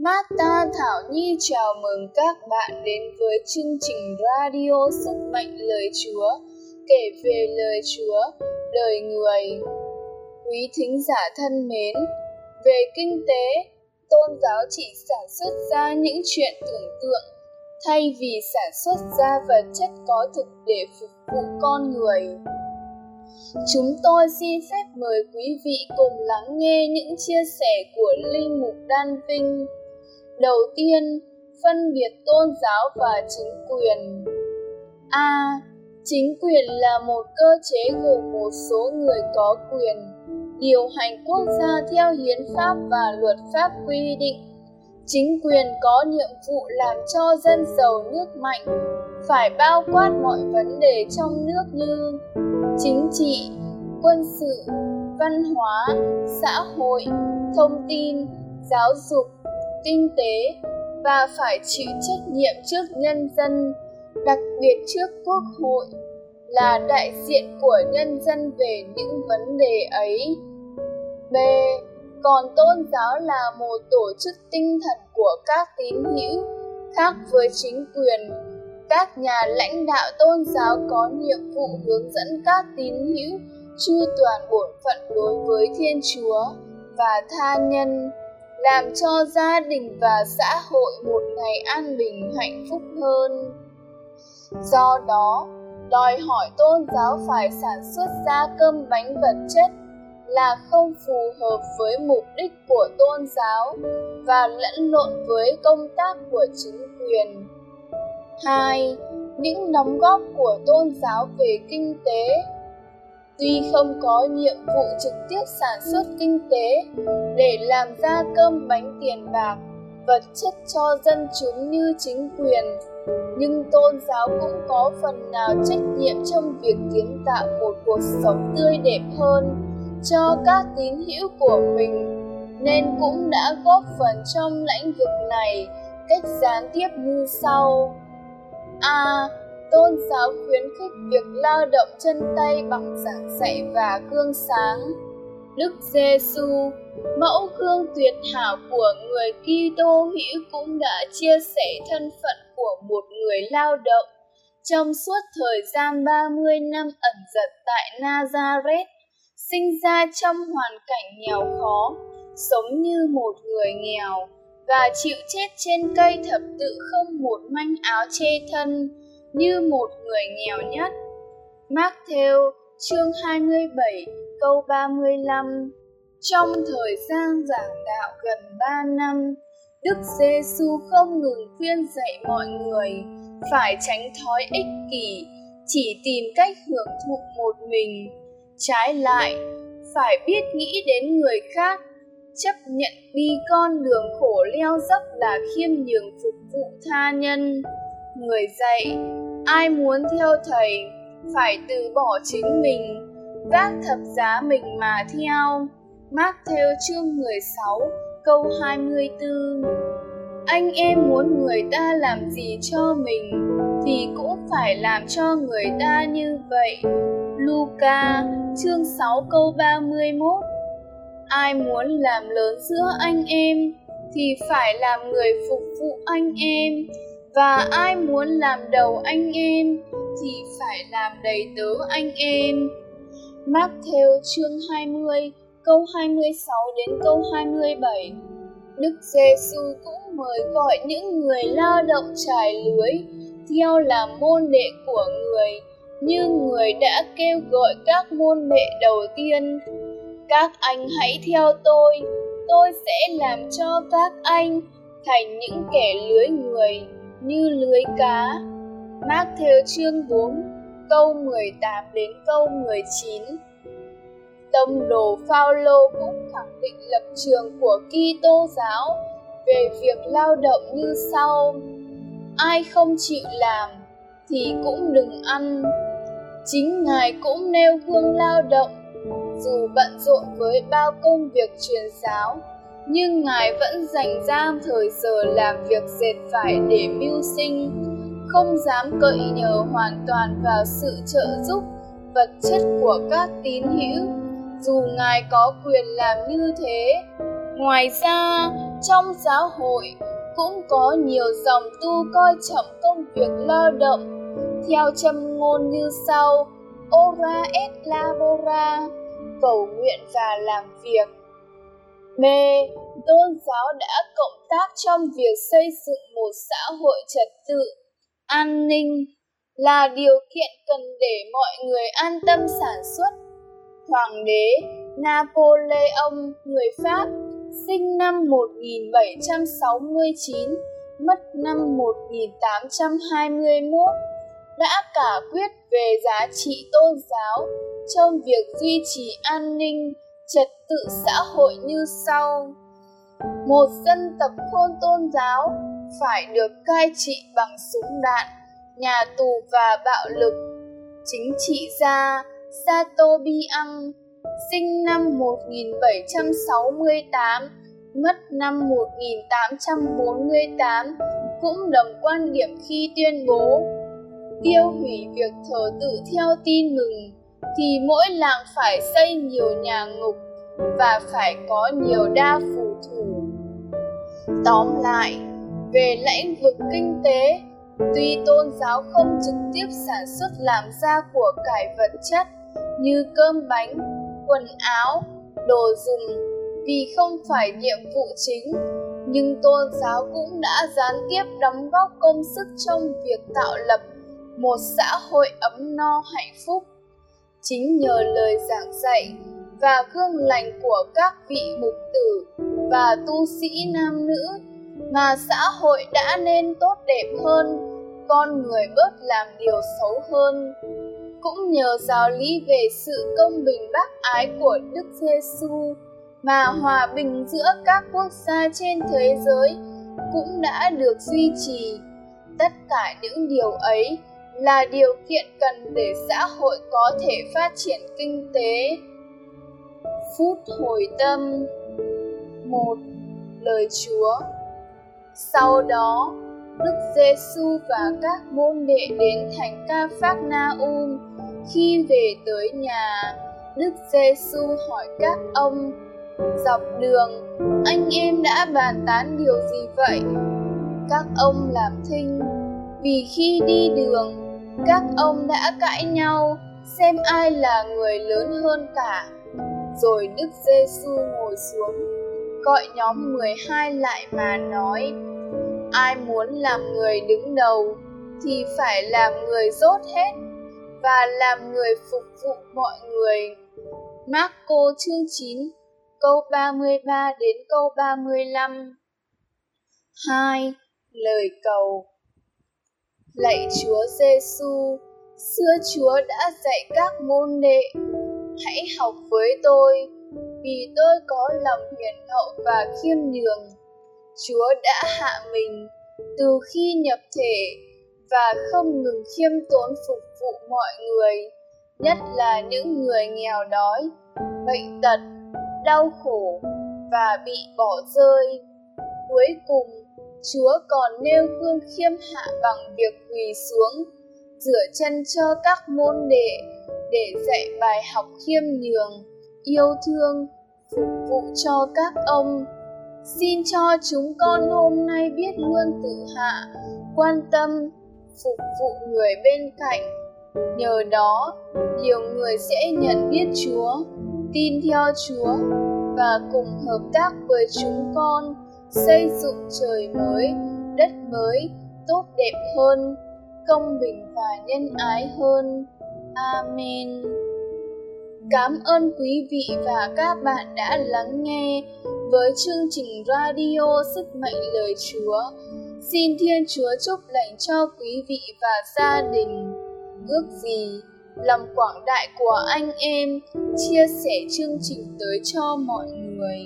Mata Thảo Nhi chào mừng các bạn đến với chương trình radio Sức mạnh lời Chúa, kể về lời Chúa, đời người. Quý thính giả thân mến, về kinh tế, tôn giáo chỉ sản xuất ra những chuyện tưởng tượng thay vì sản xuất ra vật chất có thực để phục vụ con người. Chúng tôi xin phép mời quý vị cùng lắng nghe những chia sẻ của Linh Mục Đan Vinh. Đầu tiên, phân biệt tôn giáo và chính quyền. A. Chính quyền là một cơ chế gồm một số người có quyền điều hành quốc gia theo hiến pháp và luật pháp quy định. Chính quyền có nhiệm vụ làm cho dân giàu nước mạnh, phải bao quát mọi vấn đề trong nước như chính trị, quân sự, văn hóa, xã hội, thông tin, giáo dục, kinh tế và phải chịu trách nhiệm trước nhân dân, đặc biệt trước quốc hội là đại diện của nhân dân về những vấn đề ấy. B. Còn tôn giáo là một tổ chức tinh thần của các tín hữu, khác với chính quyền. Các nhà lãnh đạo tôn giáo có nhiệm vụ hướng dẫn các tín hữu chu toàn bổn phận đối với Thiên Chúa và tha nhân, làm cho gia đình và xã hội một ngày an bình hạnh phúc hơn. Do đó, đòi hỏi tôn giáo phải sản xuất ra cơm bánh vật chất là không phù hợp với mục đích của tôn giáo và lẫn lộn với công tác của chính quyền. 2. Những đóng góp của tôn giáo về kinh tế Tuy không có nhiệm vụ trực tiếp sản xuất kinh tế để làm ra cơm bánh tiền bạc, vật chất cho dân chúng như chính quyền, nhưng tôn giáo cũng có phần nào trách nhiệm trong việc kiến tạo một cuộc sống tươi đẹp hơn cho các tín hữu của mình nên cũng đã góp phần trong lĩnh vực này cách gián tiếp như sau. A. à, tôn giáo khuyến khích việc lao động chân tay bằng giảng dạy và gương sáng. Đức giêsu mẫu gương tuyệt hảo của người kitô hữu cũng đã chia sẻ thân phận của một người lao động. Trong suốt thời gian 30 năm ẩn dật tại Nazareth sinh ra trong hoàn cảnh nghèo khó, sống như một người nghèo và chịu chết trên cây thập tự không một manh áo che thân như một người nghèo nhất. Matthew chương 27 câu 35 Trong thời gian giảng đạo gần 3 năm, Đức Giêsu không ngừng khuyên dạy mọi người phải tránh thói ích kỷ, chỉ tìm cách hưởng thụ một mình. Trái lại phải biết nghĩ đến người khác chấp nhận đi con đường khổ leo dốc là khiêm nhường phục vụ tha nhân người dạy, ai muốn theo thầy phải từ bỏ chính mình, vác thập giá mình mà theo. Mát theo chương 16 câu 24 Anh em muốn người ta làm gì cho mình thì cũng phải làm cho người ta như vậy. Luca, chương 6 câu 31 Ai muốn làm lớn giữa anh em thì phải làm người phục vụ anh em và ai muốn làm đầu anh em, thì phải làm đầy tớ anh em. Matthew chương 20 câu 26 đến câu 27 Đức Giêsu cũng mời gọi những người lao động trải lưới theo làm môn đệ của người, như người đã kêu gọi các môn đệ đầu tiên. Các anh hãy theo tôi tôi sẽ làm cho các anh thành những kẻ lưới người như lưới cá. Mark theo chương 4 câu 18 đến câu 19 Tông đồ Phaolô cũng khẳng định lập trường của Kitô giáo về việc lao động như sau: Ai không chịu làm thì cũng đừng ăn. Chính ngài cũng nêu gương lao động, dù bận rộn với bao công việc truyền giáo nhưng ngài vẫn dành ra thời giờ làm việc dệt vải để mưu sinh không dám cậy nhờ hoàn toàn vào sự trợ giúp vật chất của các tín hữu. Dù ngài có quyền làm như thế Ngoài ra, trong giáo hội cũng có nhiều dòng tu coi trọng công việc lao động. Theo châm ngôn như sau ora et labora cầu nguyện và làm việc b tôn giáo đã cộng tác trong việc xây dựng một xã hội trật tự an ninh là điều kiện cần để mọi người an tâm sản xuất. Hoàng đế napoleon người pháp sinh năm 1769, mất năm 1821, đã cả quyết về giá trị tôn giáo trong việc duy trì an ninh, trật tự xã hội như sau. Một dân tộc khôn tôn giáo phải được cai trị bằng súng đạn, nhà tù và bạo lực. Chính trị gia Sato Biang sinh năm 1768, mất năm 1848, cũng đồng quan điểm khi tuyên bố tiêu hủy việc thờ tự theo tin mừng thì mỗi làng phải xây nhiều nhà ngục và phải có nhiều đa phù thủ. Tóm lại, về lĩnh vực kinh tế, tuy tôn giáo không trực tiếp sản xuất làm ra của cải vật chất như cơm bánh, quần áo, đồ dùng vì không phải nhiệm vụ chính, nhưng tôn giáo cũng đã gián tiếp đóng góp công sức trong việc tạo lập một xã hội ấm no hạnh phúc. Chính nhờ lời giảng dạy và gương lành của các vị mục tử và tu sĩ nam nữ mà xã hội đã nên tốt đẹp hơn, con người bớt làm điều xấu hơn cũng nhờ giáo lý về sự công bình bác ái của Đức Giêsu mà hòa bình giữa các quốc gia trên thế giới cũng đã được duy trì. Tất cả những điều ấy là điều kiện cần để xã hội có thể phát triển kinh tế. Phút hồi tâm một Lời Chúa Sau đó, Đức Giêsu và các môn đệ đến thành Ca Phác Na Um. Khi về tới nhà, Đức Giêsu hỏi các ông: Dọc đường, anh em đã bàn tán điều gì vậy? Các ông làm thinh, vì khi đi đường, các ông đã cãi nhau xem ai là người lớn hơn cả. Rồi Đức Giêsu ngồi xuống, gọi nhóm 12 lại mà nói: ai muốn làm người đứng đầu thì phải làm người dốt hết và làm người phục vụ mọi người. Marco chương 9 câu 33 đến câu 35 2. Lời cầu Lạy Chúa Giêsu, xưa Chúa đã dạy các môn đệ, hãy học với tôi, vì tôi có lòng hiền hậu và khiêm nhường Chúa đã hạ mình từ khi nhập thể và không ngừng khiêm tốn phục vụ mọi người, nhất là những người nghèo đói, bệnh tật, đau khổ và bị bỏ rơi. Cuối cùng, Chúa còn nêu gương khiêm hạ bằng việc quỳ xuống, rửa chân cho các môn đệ để dạy bài học khiêm nhường, yêu thương, phục vụ cho các ông. Xin cho chúng con hôm nay biết luôn tự hạ quan tâm phục vụ người bên cạnh. Nhờ đó nhiều người sẽ nhận biết chúa tin theo chúa và cùng hợp tác với chúng con xây dựng trời mới, đất mới, tốt đẹp hơn, công bình và nhân ái hơn amen cảm ơn quý vị và các bạn đã lắng nghe với chương trình radio sức mạnh lời Chúa. Xin Thiên Chúa chúc lành cho quý vị và gia đình. Ước gì lòng quảng đại của anh em chia sẻ chương trình tới cho mọi người.